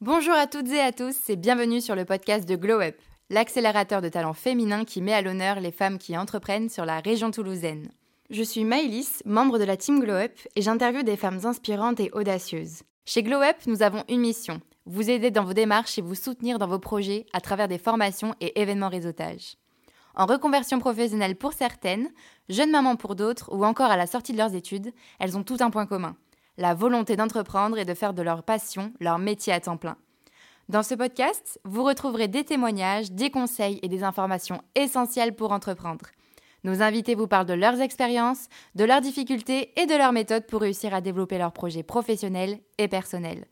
Bonjour à toutes et à tous et bienvenue sur le podcast de Glow Up, l'accélérateur de talents féminins qui met à l'honneur les femmes qui entreprennent sur la région toulousaine. Je suis Maëlys, membre de la team Glow Up et j'interviewe des femmes inspirantes et audacieuses. Chez Glow Up, nous avons une mission, vous aider dans vos démarches et vous soutenir dans vos projets à travers des formations et événements réseautage. En reconversion professionnelle pour certaines, jeunes mamans pour d'autres ou encore à la sortie de leurs études, elles ont tout un point commun la volonté d'entreprendre et de faire de leur passion leur métier à temps plein. Dans ce podcast, vous retrouverez des témoignages, des conseils et des informations essentielles pour entreprendre. Nos invités vous parlent de leurs expériences, de leurs difficultés et de leurs méthodes pour réussir à développer leurs projets professionnels et personnels.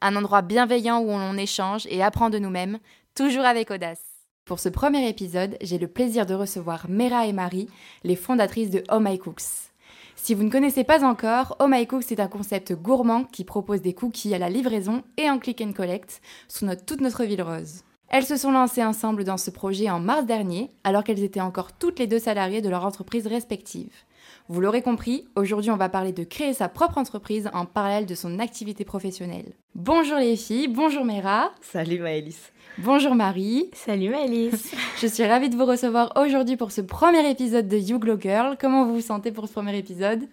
Un endroit bienveillant où on échange et apprend de nous-mêmes, toujours avec audace. Pour ce premier épisode, j'ai le plaisir de recevoir Mera et Marie, les fondatrices de Oh My Cooks. Si vous ne connaissez pas encore, Oh My Cooks est un concept gourmand qui propose des cookies à la livraison et en click and collect sous toute notre ville rose. Elles se sont lancées ensemble dans ce projet en mars dernier, alors qu'elles étaient encore toutes les deux salariées de leur entreprise respective. Vous l'aurez compris, aujourd'hui on va parler de créer sa propre entreprise en parallèle de son activité professionnelle. Bonjour les filles, bonjour Mera. Salut Maëlys. Bonjour Marie. Salut Maëlys. Je suis ravie de vous recevoir aujourd'hui pour ce premier épisode de You Glow Girl. Comment vous vous sentez pour ce premier épisode?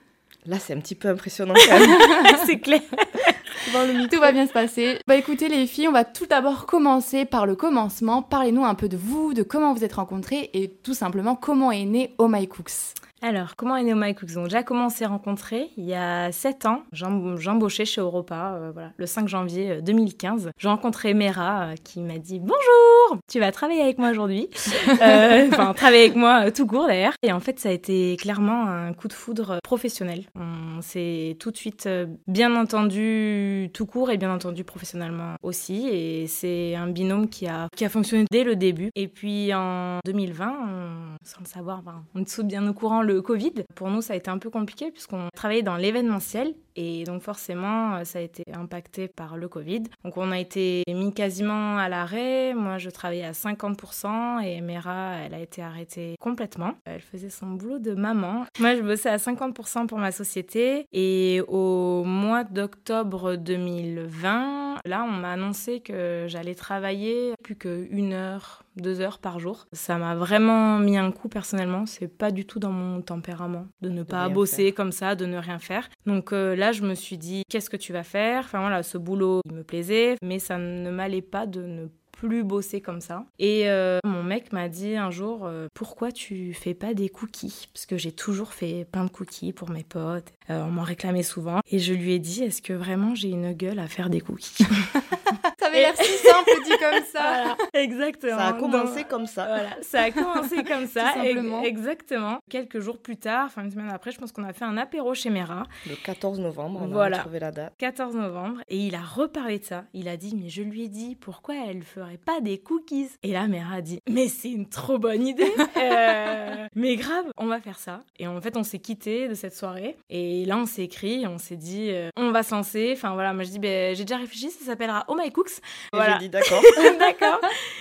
Là, c'est un petit peu impressionnant quand même. c'est clair. Tout va bien se passer. Bah écoutez les filles, on va tout d'abord commencer par le commencement. Parlez-nous un peu de vous, de comment vous êtes rencontrées et tout simplement comment est né Oh My Cooks. Alors, comment est né My Cooks Donc, j'ai commencé à rencontrer il y a 7 ans. J'embauchais chez Europa, euh, voilà, le 5 janvier 2015. Euh, j'ai rencontré Mera euh, qui m'a dit Bonjour, tu vas travailler avec moi aujourd'hui. Enfin, travailler avec moi tout court d'ailleurs. Et en fait, ça a été clairement un coup de foudre professionnel. On s'est tout de suite bien entendu tout court et bien entendu professionnellement aussi. Et c'est un binôme qui a, qui a fonctionné dès le début. Et puis en 2020, sans le savoir, on est bien au courant le Covid, pour nous, ça a été un peu compliqué puisqu'on travaillait dans l'événementiel et donc forcément, euh, ça a été impacté par le Covid. Donc on a été mis quasiment à l'arrêt. Moi, je travaillais à 50% et Mera, elle a été arrêtée complètement. Elle faisait son boulot de maman. Moi, je bossais à 50% pour ma société et au mois d'octobre 2020, là, on m'a annoncé que j'allais travailler plus qu'une heure deux heures par jour. Ça m'a vraiment mis un coup personnellement. C'est pas du tout dans mon tempérament de ne pas bosser comme ça, de ne rien faire. Donc euh, là, je me suis dit, qu'est-ce que tu vas faire? Enfin voilà, ce boulot, me plaisait, mais ça ne m'allait pas de ne plus bosser comme ça. Et euh, mon mec m'a dit un jour euh, pourquoi tu fais pas des cookies? Parce que j'ai toujours fait plein de cookies pour mes potes. on m'en réclamait souvent. Et je lui ai dit est-ce que vraiment j'ai une gueule à faire des cookies? Ça avait l'air si simple dit comme ça. Exactement. Ça a commencé comme ça. Voilà, ça a commencé comme ça. simplement. Exactement. Quelques jours plus tard, enfin une semaine après, je pense qu'on a fait un apéro chez Mera. Le 14 novembre, on voilà. a trouvé la date. 14 novembre. Et il a reparlé de ça. Il a dit, mais je lui ai dit, pourquoi elle ferait pas des cookies Et là, Mera a dit, mais c'est une trop bonne idée. Euh, mais grave, on va faire ça. Et en fait, on s'est quitté de cette soirée. Et là, on s'est écrit, on s'est dit, euh, on va se lancer. Enfin voilà, moi je dis, ben, j'ai déjà réfléchi, ça s'appellera Oh My Cooks. Voilà. J'ai dit d'accord. d'accord.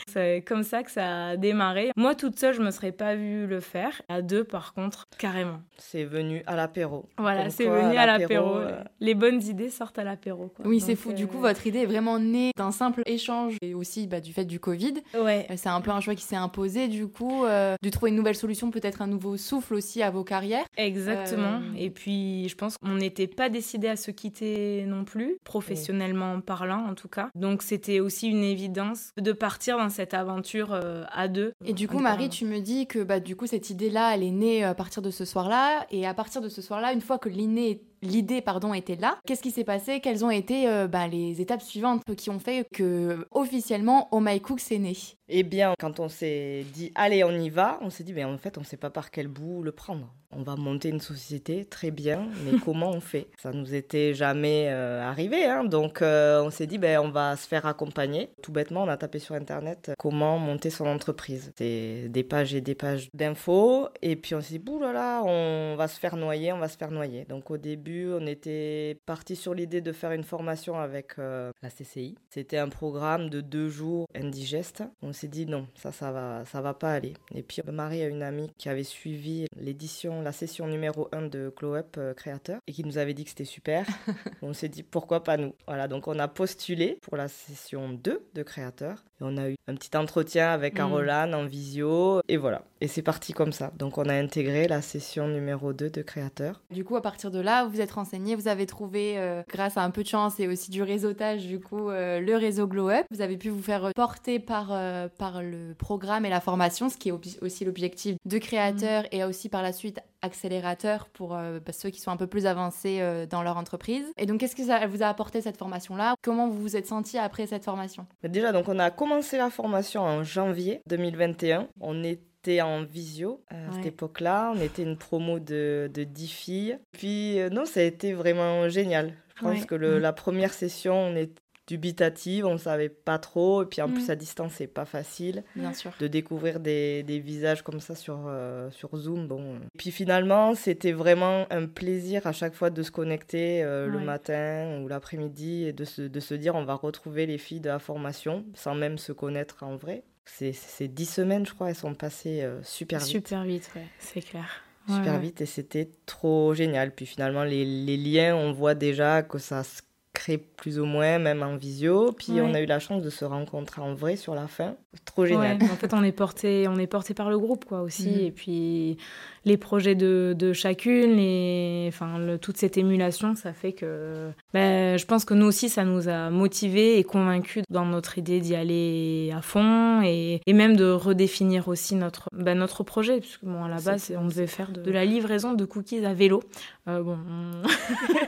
C'est comme ça que ça a démarré. Moi, toute seule, je me serais pas vue le faire. À deux, par contre, carrément. C'est venu à l'apéro. Voilà, c'est venu à l'apéro. Euh, Les bonnes idées sortent à l'apéro. Oui, c'est fou. Du coup, votre idée est vraiment née d'un simple échange et aussi bah, du fait du Covid. Ouais. C'est un peu un choix qui s'est imposé, du coup, euh, de trouver une nouvelle solution, peut-être un nouveau souffle aussi à vos carrières. Exactement. Et puis, je pense qu'on n'était pas décidé à se quitter non plus, professionnellement parlant en tout cas. Donc, c'était aussi une évidence de partir dans cette aventure euh, à deux. Et du coup, Marie, tu me dis que bah, du coup, cette idée-là, elle est née à partir de ce soir-là. Et à partir de ce soir-là, une fois que l'idée l'idée pardon était là. Qu'est-ce qui s'est passé? Quelles ont été euh, bah, les étapes suivantes qui ont fait que officiellement Oh My Cook s'est né? Eh bien, quand on s'est dit allez on y va, on s'est dit mais en fait on ne sait pas par quel bout le prendre. On va monter une société très bien, mais comment on fait? Ça nous était jamais euh, arrivé, hein. donc euh, on s'est dit ben on va se faire accompagner. Tout bêtement, on a tapé sur internet comment monter son entreprise. C'est des pages et des pages d'infos, et puis on s'est dit là là, on va se faire noyer, on va se faire noyer. Donc au début début, on était parti sur l'idée de faire une formation avec euh, la CCI. C'était un programme de deux jours indigeste. On s'est dit non, ça, ça va, ça va pas aller. Et puis Marie a une amie qui avait suivi l'édition, la session numéro 1 de Glow Up euh, Créateur et qui nous avait dit que c'était super. on s'est dit pourquoi pas nous? Voilà, donc on a postulé pour la session 2 de Créateur. Et on a eu un petit entretien avec mm. Caroline en visio et voilà. Et c'est parti comme ça. Donc on a intégré la session numéro 2 de Créateur. Du coup, à partir de là, vous vous êtes renseigné, vous avez trouvé, euh, grâce à un peu de chance et aussi du réseautage, du coup, euh, le réseau Glow Up. Vous avez pu vous faire porter par, euh, par le programme et la formation, ce qui est aussi l'objectif de Créateur mm. et aussi par la suite accélérateur pour bah, ceux qui sont un peu plus avancés dans leur entreprise. Et donc, qu'est-ce que ça vous a apporté cette formation-là? Comment vous vous êtes senti après cette formation? Déjà, donc on a commencé la formation en janvier 2021. On est en visio à cette époque-là. On était une promo de, de 10 filles. Puis, euh, non, ça a été vraiment génial. Je pense que le, mm. la première session, on est dubitative, on ne savait pas trop. Et puis, en plus, mm. à distance, c'est pas facile. Bien sûr. De découvrir des, des visages comme ça sur, euh, sur Zoom. Bon. Puis, finalement, c'était vraiment un plaisir à chaque fois de se connecter euh, le matin ou l'après-midi et de se, de se dire on va retrouver les filles de la formation sans même se connaître en vrai. Ces dix semaines, je crois, elles sont passées euh, super vite. Super vite, ouais, c'est clair. Super vite et c'était trop génial. Puis finalement, les, les, liens, on voit déjà que ça se crée plus ou moins, même en visio. Puis on a eu la chance de se rencontrer en vrai sur la fin. Trop génial. en fait, on est porté, on est porté par le groupe, quoi, aussi. Mhm. Et puis les projets de, de chacune, les, enfin, le, toute cette émulation, ça fait que ben, je pense que nous aussi, ça nous a motivés et convaincus dans notre idée d'y aller à fond et, et, même de redéfinir aussi notre, ben, notre projet. Puisque bon, à la base, on devait faire de, la livraison de cookies à vélo. Euh, bon.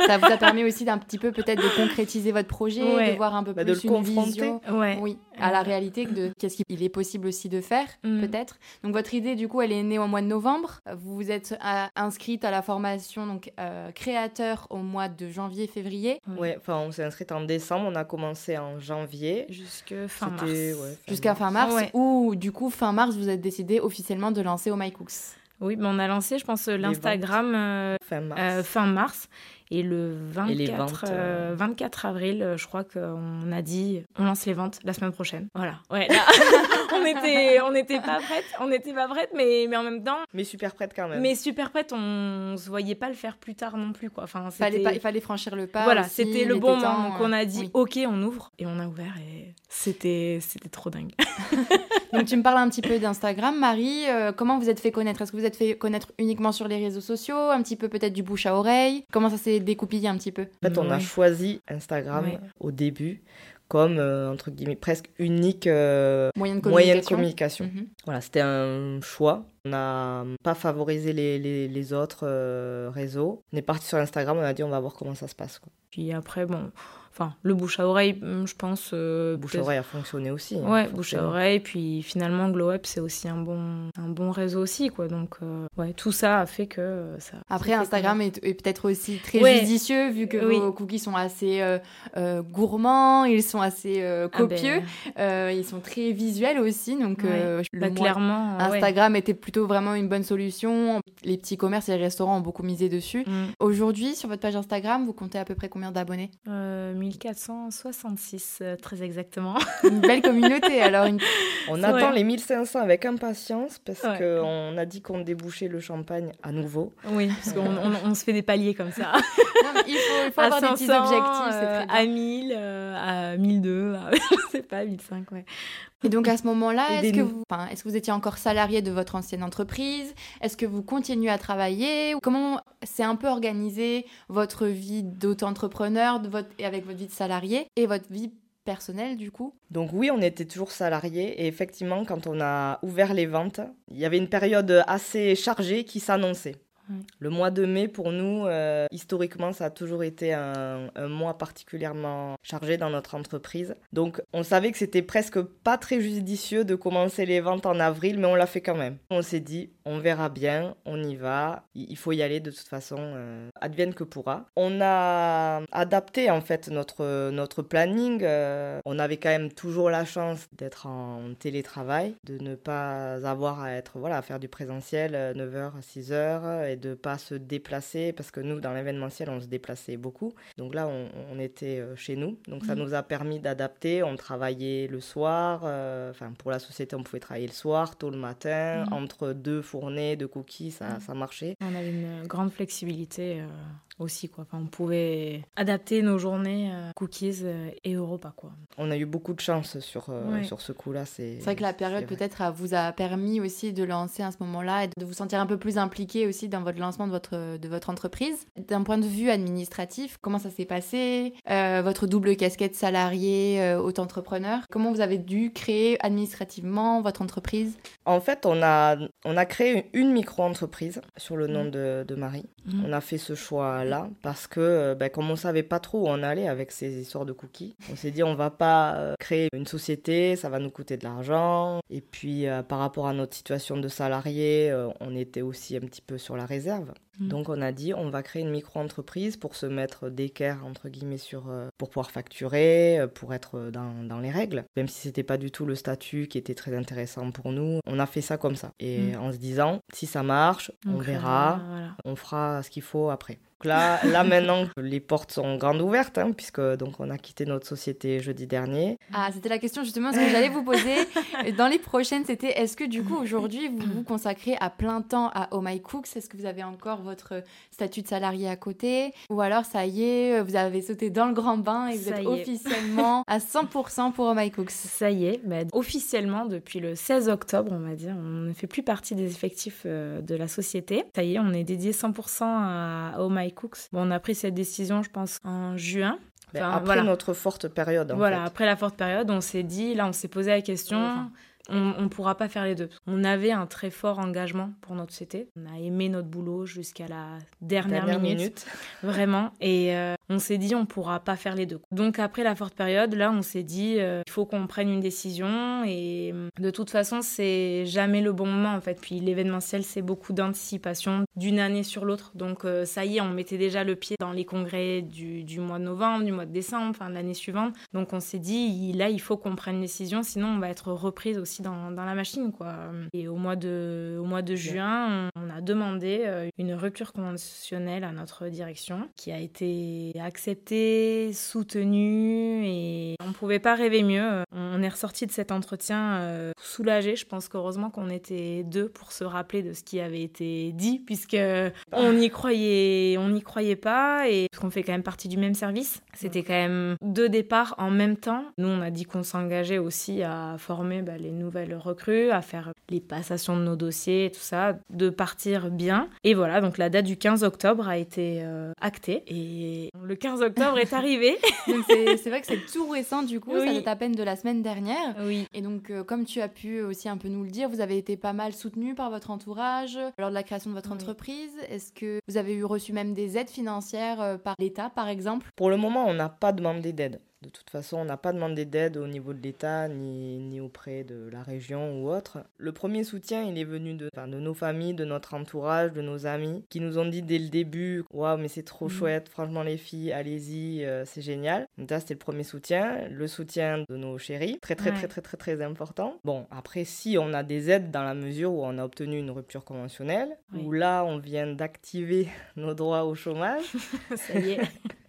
ça vous a permis aussi d'un petit peu peut-être de concrétiser votre projet, de voir un peu bah, plus de une vision oui, à la réalité de qu'est-ce qu'il est possible aussi de faire, mm. peut-être. Donc votre idée, du coup, elle est née au mois de novembre. Vous vous êtes euh, inscrite à la formation donc euh, créateur au mois de janvier-février. Ouais, enfin on s'est inscrite en décembre, on a commencé en janvier. Jusqu'à fin mars. Jusqu'à fin mars, ou du coup fin mars vous êtes décidé officiellement de lancer au My Cooks. Oui, mais on a lancé, je pense, l'Instagram euh, fin mars. Et le 24, 24 euh, euh, avril, je crois qu'on a dit on lance les ventes la semaine prochaine. Voilà. Ouais, on était on n'était pas prête, on n'était pas prête mais mais en même temps mais super prête quand même. Mais super prête, on se voyait pas le faire plus tard non plus quoi. Enfin, fallait il fallait franchir le pas. Voilà, c'était le bon moment. Donc on a dit OK, on ouvre et on a ouvert et c'était c'était trop dingue. Donc tu me parles un petit peu d'Instagram, Marie. Euh, comment vous êtes fait connaître? Est-ce que vous êtes fait connaître uniquement sur les réseaux sociaux, un petit peu peut-être du bouche à oreille? Comment ça s'est découpillé un petit peu? En fait, on a choisi Instagram au début comme, euh, entre guillemets, presque unique euh, moyen de communication. Mhm. Voilà, c'était un choix. On n'a pas favorisé les, les, autres réseaux. On est parti sur Instagram, on a dit on va voir comment ça se passe. Quoi. Puis après, bon, Enfin, le bouche à oreille, hum, je pense. Euh, bouche à oreille a fonctionné aussi. Hein, ouais, bouche à oreille. Puis finalement, Glow Up, c'est aussi un bon, un bon réseau aussi, quoi. Donc, euh, ouais, tout ça a fait que ça. Après, Instagram est, peut-être aussi très judicieux, vu que vos cookies sont assez euh, gourmands, ils sont assez ah copieux, ben. ils sont très visuels aussi. Donc, bah, clairement, Instagram était plutôt vraiment une bonne solution. Les petits commerces et les restaurants ont beaucoup misé dessus. Mm. Aujourd'hui, sur votre page Instagram, vous comptez à peu près combien d'abonnés? 1466, euh, très exactement. Une belle communauté alors. On attend les 1500 avec impatience parce qu'on a dit qu'on débouchait le champagne à nouveau. Oui, parce qu'on on, se fait des paliers comme ça. il faut, avoir des petits objectifs. Euh, à 1000, euh, à 1002, à, je sais pas, 1005, ouais. Et donc à ce moment-là, est-ce que, vous, est que vous étiez encore salarié de votre ancienne entreprise? Est-ce que vous continuez à travailler? Comment c'est un peu organisé votre vie d'auto-entrepreneur et avec votre vie de salarié et votre vie personnelle du coup? Donc oui, on était toujours salarié et effectivement quand on a ouvert les ventes, il y avait une période assez chargée qui s'annonçait. Le mois de mai, pour nous, euh, historiquement, ça a toujours été un, mois particulièrement chargé dans notre entreprise. Donc, on savait que c'était presque pas très judicieux de commencer les ventes en avril, mais on l'a fait quand même. On s'est dit, on verra bien, on y va, il faut y aller de toute façon, euh, advienne que pourra. On a adapté en fait notre, notre planning. Euh, on avait quand même toujours la chance d'être en télétravail, de ne pas avoir à être, voilà, à faire du présentiel 9h, 6h et de pas se déplacer parce que nous, dans l'événementiel, on se déplaçait beaucoup. Donc là, on, était euh, chez nous. Donc ça mhm. nous a permis d'adapter. On travaillait le soir. Euh, enfin, pour la société, on pouvait travailler le soir, tôt le matin, mhm. entre deux fournées de cookies, ça, ça marchait. On avait une grande flexibilité. Aussi. Quoi. on pouvait adapter nos journées euh, cookies euh, et Europa. Quoi. On a eu beaucoup de chance sur, euh, sur ce coup-là. C'est vrai que la période peut-être vous a permis aussi de lancer à ce moment-là et de vous sentir un peu plus impliqué aussi dans votre lancement de votre, de votre entreprise. D'un point de vue administratif, comment ça s'est passé Votre double casquette salarié, auto-entrepreneur? Comment vous avez dû créer administrativement votre entreprise? En fait, on a, on a créé une micro-entreprise sur le nom mmh. de, de Marie. Mmh. On a fait ce choix parce que euh, ben, comme on savait pas trop où on allait avec ces histoires de cookies, on s'est dit on va pas euh, créer une société, ça va nous coûter de l'argent. Et puis euh, par rapport à notre situation de salarié, on était aussi un petit peu sur la réserve. Mm. Donc on a dit on va créer une micro-entreprise pour se mettre d'équerre entre guillemets sur pour pouvoir facturer, pour être dans, dans, les règles. Même si c'était pas du tout le statut qui était très intéressant pour nous, on a fait ça comme ça et mm. en se disant si ça marche, on, verra, on fera ce qu'il faut après là, là maintenant, les portes sont grandes ouvertes, hein, puisque donc on a quitté notre société jeudi dernier. Ah, c'était la question justement ce que j'allais vous poser. Dans les prochaines, c'était est-ce que du coup aujourd'hui vous vous consacrez à plein temps à Oh My Cooks? Est-ce que vous avez encore votre statut de salarié à côté? Ou alors ça y est, vous avez sauté dans le grand bain et vous êtes officiellement à 100% pour Oh My Cooks? Ça y est, bah, officiellement depuis le 16 octobre, on va dire, on ne fait plus partie des effectifs euh, de la société. Ça y est, on est dédié 100% à Oh My Cooks. Bon, on a pris cette décision, je pense, en juin. Après notre forte période. voilà, après la forte période, on s'est dit, là, on s'est posé la question on ne pourra pas faire les deux. On avait un très fort engagement pour notre société. On a aimé notre boulot jusqu'à la dernière, minute, Vraiment. Et euh, on s'est dit, on ne pourra pas faire les deux. Donc après la forte période, là, on s'est dit, euh, il faut qu'on prenne une décision. Et de toute façon, c'est jamais le bon moment, en fait. Puis l'événementiel, c'est beaucoup d'anticipation d'une année sur l'autre. Donc euh, ça y est, on mettait déjà le pied dans les congrès du, du mois de novembre, du mois de décembre, enfin l'année suivante. Donc on s'est dit, là, il faut qu'on prenne une décision, sinon on va être reprise aussi dans, dans, la machine. quoi. Et au mois de, au mois de juin, on, a demandé euh, une rupture conventionnelle à notre direction qui a été acceptée, soutenue et on ne pouvait pas rêver mieux. On est ressorti de cet entretien euh, soulagé. Je pense qu'heureusement qu'on était deux pour se rappeler de ce qui avait été dit puisque on n'y croyait, on n'y croyait pas et qu'on fait quand même partie du même service. C'était quand même deux départs en même temps. Nous, on a dit qu'on s'engageait aussi à former bah, les nouveaux nouvelles recrues, à faire les passations de nos dossiers et tout ça, de partir bien. Et voilà, donc la date du 15 octobre a été euh, actée et le 15 octobre est arrivé. c'est vrai que c'est tout récent du coup, ça date à peine de la semaine dernière. Oui. Et donc, euh, comme tu as pu aussi un peu nous le dire, vous avez été pas mal soutenu par votre entourage lors de la création de votre entreprise. Est-ce que vous avez eu reçu même des aides financières euh, par l'État, par exemple? Pour le moment, on n'a pas demandé d'aide. De toute façon, on n'a pas demandé d'aide au niveau de l'État ni, ni, auprès de la région ou autre. Le premier soutien, il est venu de, de nos familles, de notre entourage, de nos amis, qui nous ont dit dès le début Waouh, mais c'est trop mm. chouette, franchement, les filles, allez-y, euh, c'est génial. Donc, ça, c'était le premier soutien. Le soutien de nos chéris, très, très, très, très, très, très important. Bon, après, si on a des aides dans la mesure où on a obtenu une rupture conventionnelle, où là, on vient d'activer nos droits au chômage. ça y est.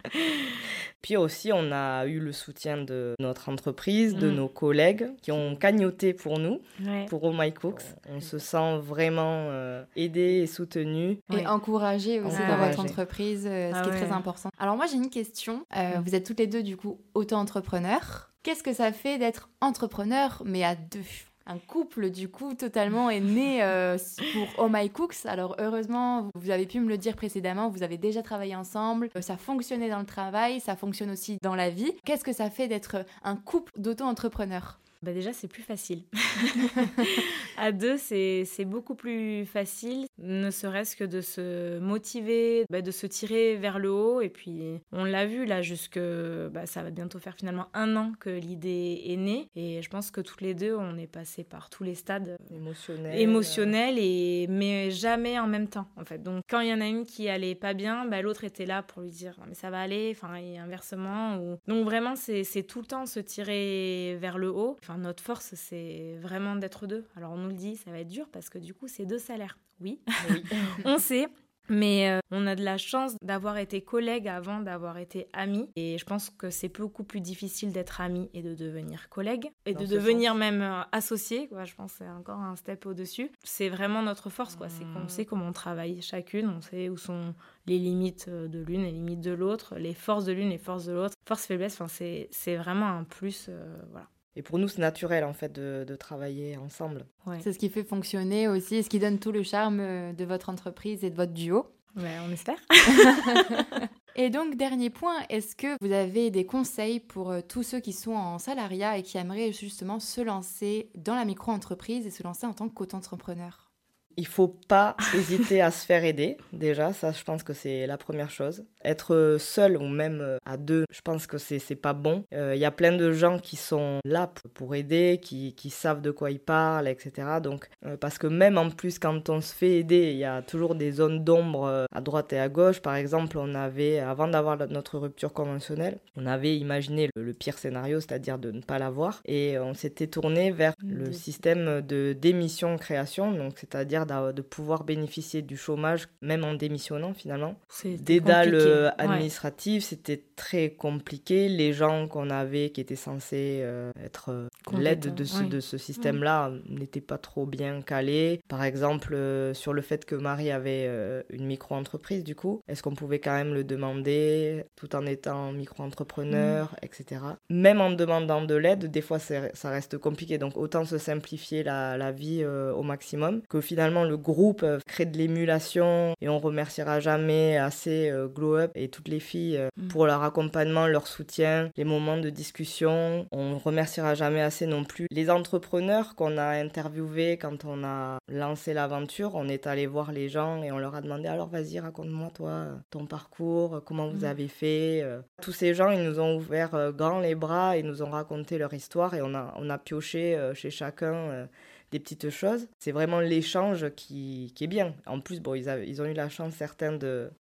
Puis aussi, on a eu le soutien de notre entreprise, de mm. nos collègues qui ont cagnoté pour nous, pour Oh My Cooks. On se sent vraiment euh, aidé et soutenu. Et encouragé aussi dans votre entreprise, euh, ce qui est ah très important. Alors moi, j'ai une question. Euh, mm. Vous êtes toutes les deux, du coup, auto-entrepreneurs. Qu'est-ce que ça fait d'être entrepreneur, mais à deux? Un couple du coup totalement est né euh, pour Oh My Cooks. Alors heureusement, vous avez pu me le dire précédemment, vous avez déjà travaillé ensemble, euh, ça fonctionnait dans le travail, ça fonctionne aussi dans la vie. Qu'est-ce que ça fait d'être un couple d'auto-entrepreneurs? Bah déjà, c'est plus facile. à deux, c'est beaucoup plus facile, ne serait-ce que de se motiver, bah, de se tirer vers le haut. Et puis, on l'a vu là, jusque. Bah, ça va bientôt faire finalement un an que l'idée est née. Et je pense que toutes les deux, on est passé par tous les stades émotionnels. émotionnels et, mais jamais en même temps, en fait. Donc, quand il y en a une qui allait pas bien, bah, l'autre était là pour lui dire mais ça va aller, enfin, et inversement. Ou... Donc, vraiment, c'est tout le temps se tirer vers le haut notre force, c'est vraiment d'être deux. Alors, on nous le dit, ça va être dur parce que du coup, c'est deux salaires. Oui, oui. on sait. Mais euh, on a de la chance d'avoir été collègues avant d'avoir été amis. Et je pense que c'est beaucoup plus difficile d'être amis et de devenir collègue. Et de devenir même euh, associé. Quoi. Je pense que c'est encore un step au-dessus. C'est vraiment notre force. quoi. C'est qu'on mmh. sait comment on travaille chacune. On sait où sont les limites euh, de l'une, les limites de l'autre, les forces de l'une, les forces de l'autre. Force-faiblesse, enfin, c'est vraiment un plus. voilà. Et pour nous, c'est naturel en fait de, travailler ensemble. C'est ce qui fait fonctionner aussi et ce qui donne tout le charme euh, de votre entreprise et de votre duo. Ouais, on espère. et donc, dernier point, est-ce que vous avez des conseils pour euh, tous ceux qui sont en salariat et qui aimeraient justement se lancer dans la micro-entreprise et se lancer en tant qu'auto-entrepreneur? Il faut pas hésiter à se faire aider. Déjà, ça, je pense que c'est la première chose. Être seul ou même euh, à deux, je pense que c'est pas bon. Il euh, y a plein de gens qui sont là pour aider, qui, qui savent de quoi ils parlent, etc. Donc, euh, parce que même en plus, quand on se fait aider, il y a toujours des zones d'ombre à droite et à gauche. Par exemple, on avait, avant d'avoir notre rupture conventionnelle, on avait imaginé le, pire scénario, c'est-à-dire de ne pas l'avoir, et on s'était tourné vers le système de démission-création, donc c'est-à-dire de pouvoir bénéficier du chômage, même en démissionnant finalement. Des dalles euh, administratives, c'était très compliqué. Les gens qu'on avait qui étaient censés euh, être euh, l'aide de ce, de ce système-là n'étaient pas trop bien calés. Par exemple, sur le fait que Marie avait une micro-entreprise, du coup, est-ce qu'on pouvait quand même le demander tout en étant micro-entrepreneur, mm. etc. Même en demandant de l'aide, des fois ça reste compliqué. Donc autant se simplifier la, la vie au maximum que finalement le groupe euh, crée de l'émulation et on remerciera jamais assez euh, Glow Up et toutes les filles euh, mm. pour leur accompagnement, leur soutien, les moments de discussion. On remerciera jamais assez non plus les entrepreneurs qu'on a interviewés quand on a lancé l'aventure. On est allé voir les gens et on leur a demandé alors vas-y raconte-moi toi ton parcours, comment vous mm. avez fait. Tous ces gens ils nous ont ouvert grand les bras et nous ont raconté leur histoire et on a, on a pioché chez chacun des petites choses. C'est vraiment l'échange qui, qui, est bien. En plus, bon, ils, ils ont eu la chance, certains,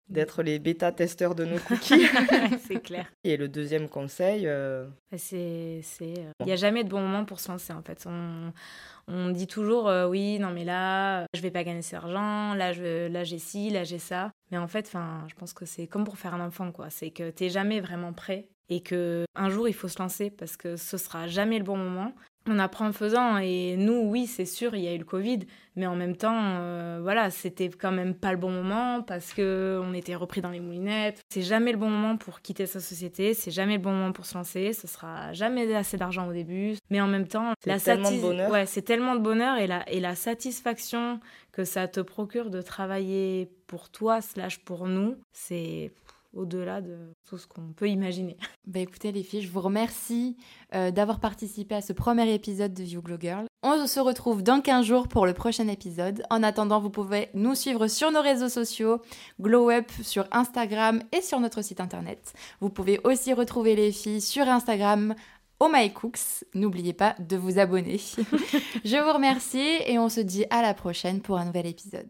d'être les bêta-testeurs de nos cookies. c'est clair. Et le deuxième conseil... Euh, bah, c'est... Euh, il n'y a jamais de bon moment pour se lancer, en fait. On, on dit toujours, euh, oui, non, mais là, je vais pas gagner cet argent, là, je, là j'ai ci, là, j'ai ça. Mais en fait, je pense que c'est comme pour faire un enfant, quoi. C'est que tu n'es jamais vraiment prêt et que un jour il faut se lancer parce que ce sera jamais le bon moment on apprend en faisant. Et nous oui c'est sûr il y a eu le Covid mais en même temps euh, voilà c'était quand même pas le bon moment parce que on était repris dans les moulinettes. C'est jamais le bon moment pour quitter sa société c'est jamais le bon moment pour se lancer ce sera jamais assez d'argent au début. Mais en même temps la tellement de bonheur. ouais c'est tellement de bonheur et la et la satisfaction que ça te procure de travailler pour toi slash pour nous c'est au-delà de tout ce qu'on peut imaginer. Bah écoutez les filles, je vous remercie euh, d'avoir participé à ce premier épisode de View Glow Girl. On se retrouve dans 15 jours pour le prochain épisode. En attendant, vous pouvez nous suivre sur nos réseaux sociaux, Glow Up sur Instagram et sur notre site internet. Vous pouvez aussi retrouver les filles sur Instagram Oh My. N'oubliez pas de vous abonner. je vous remercie et on se dit à la prochaine pour un nouvel épisode.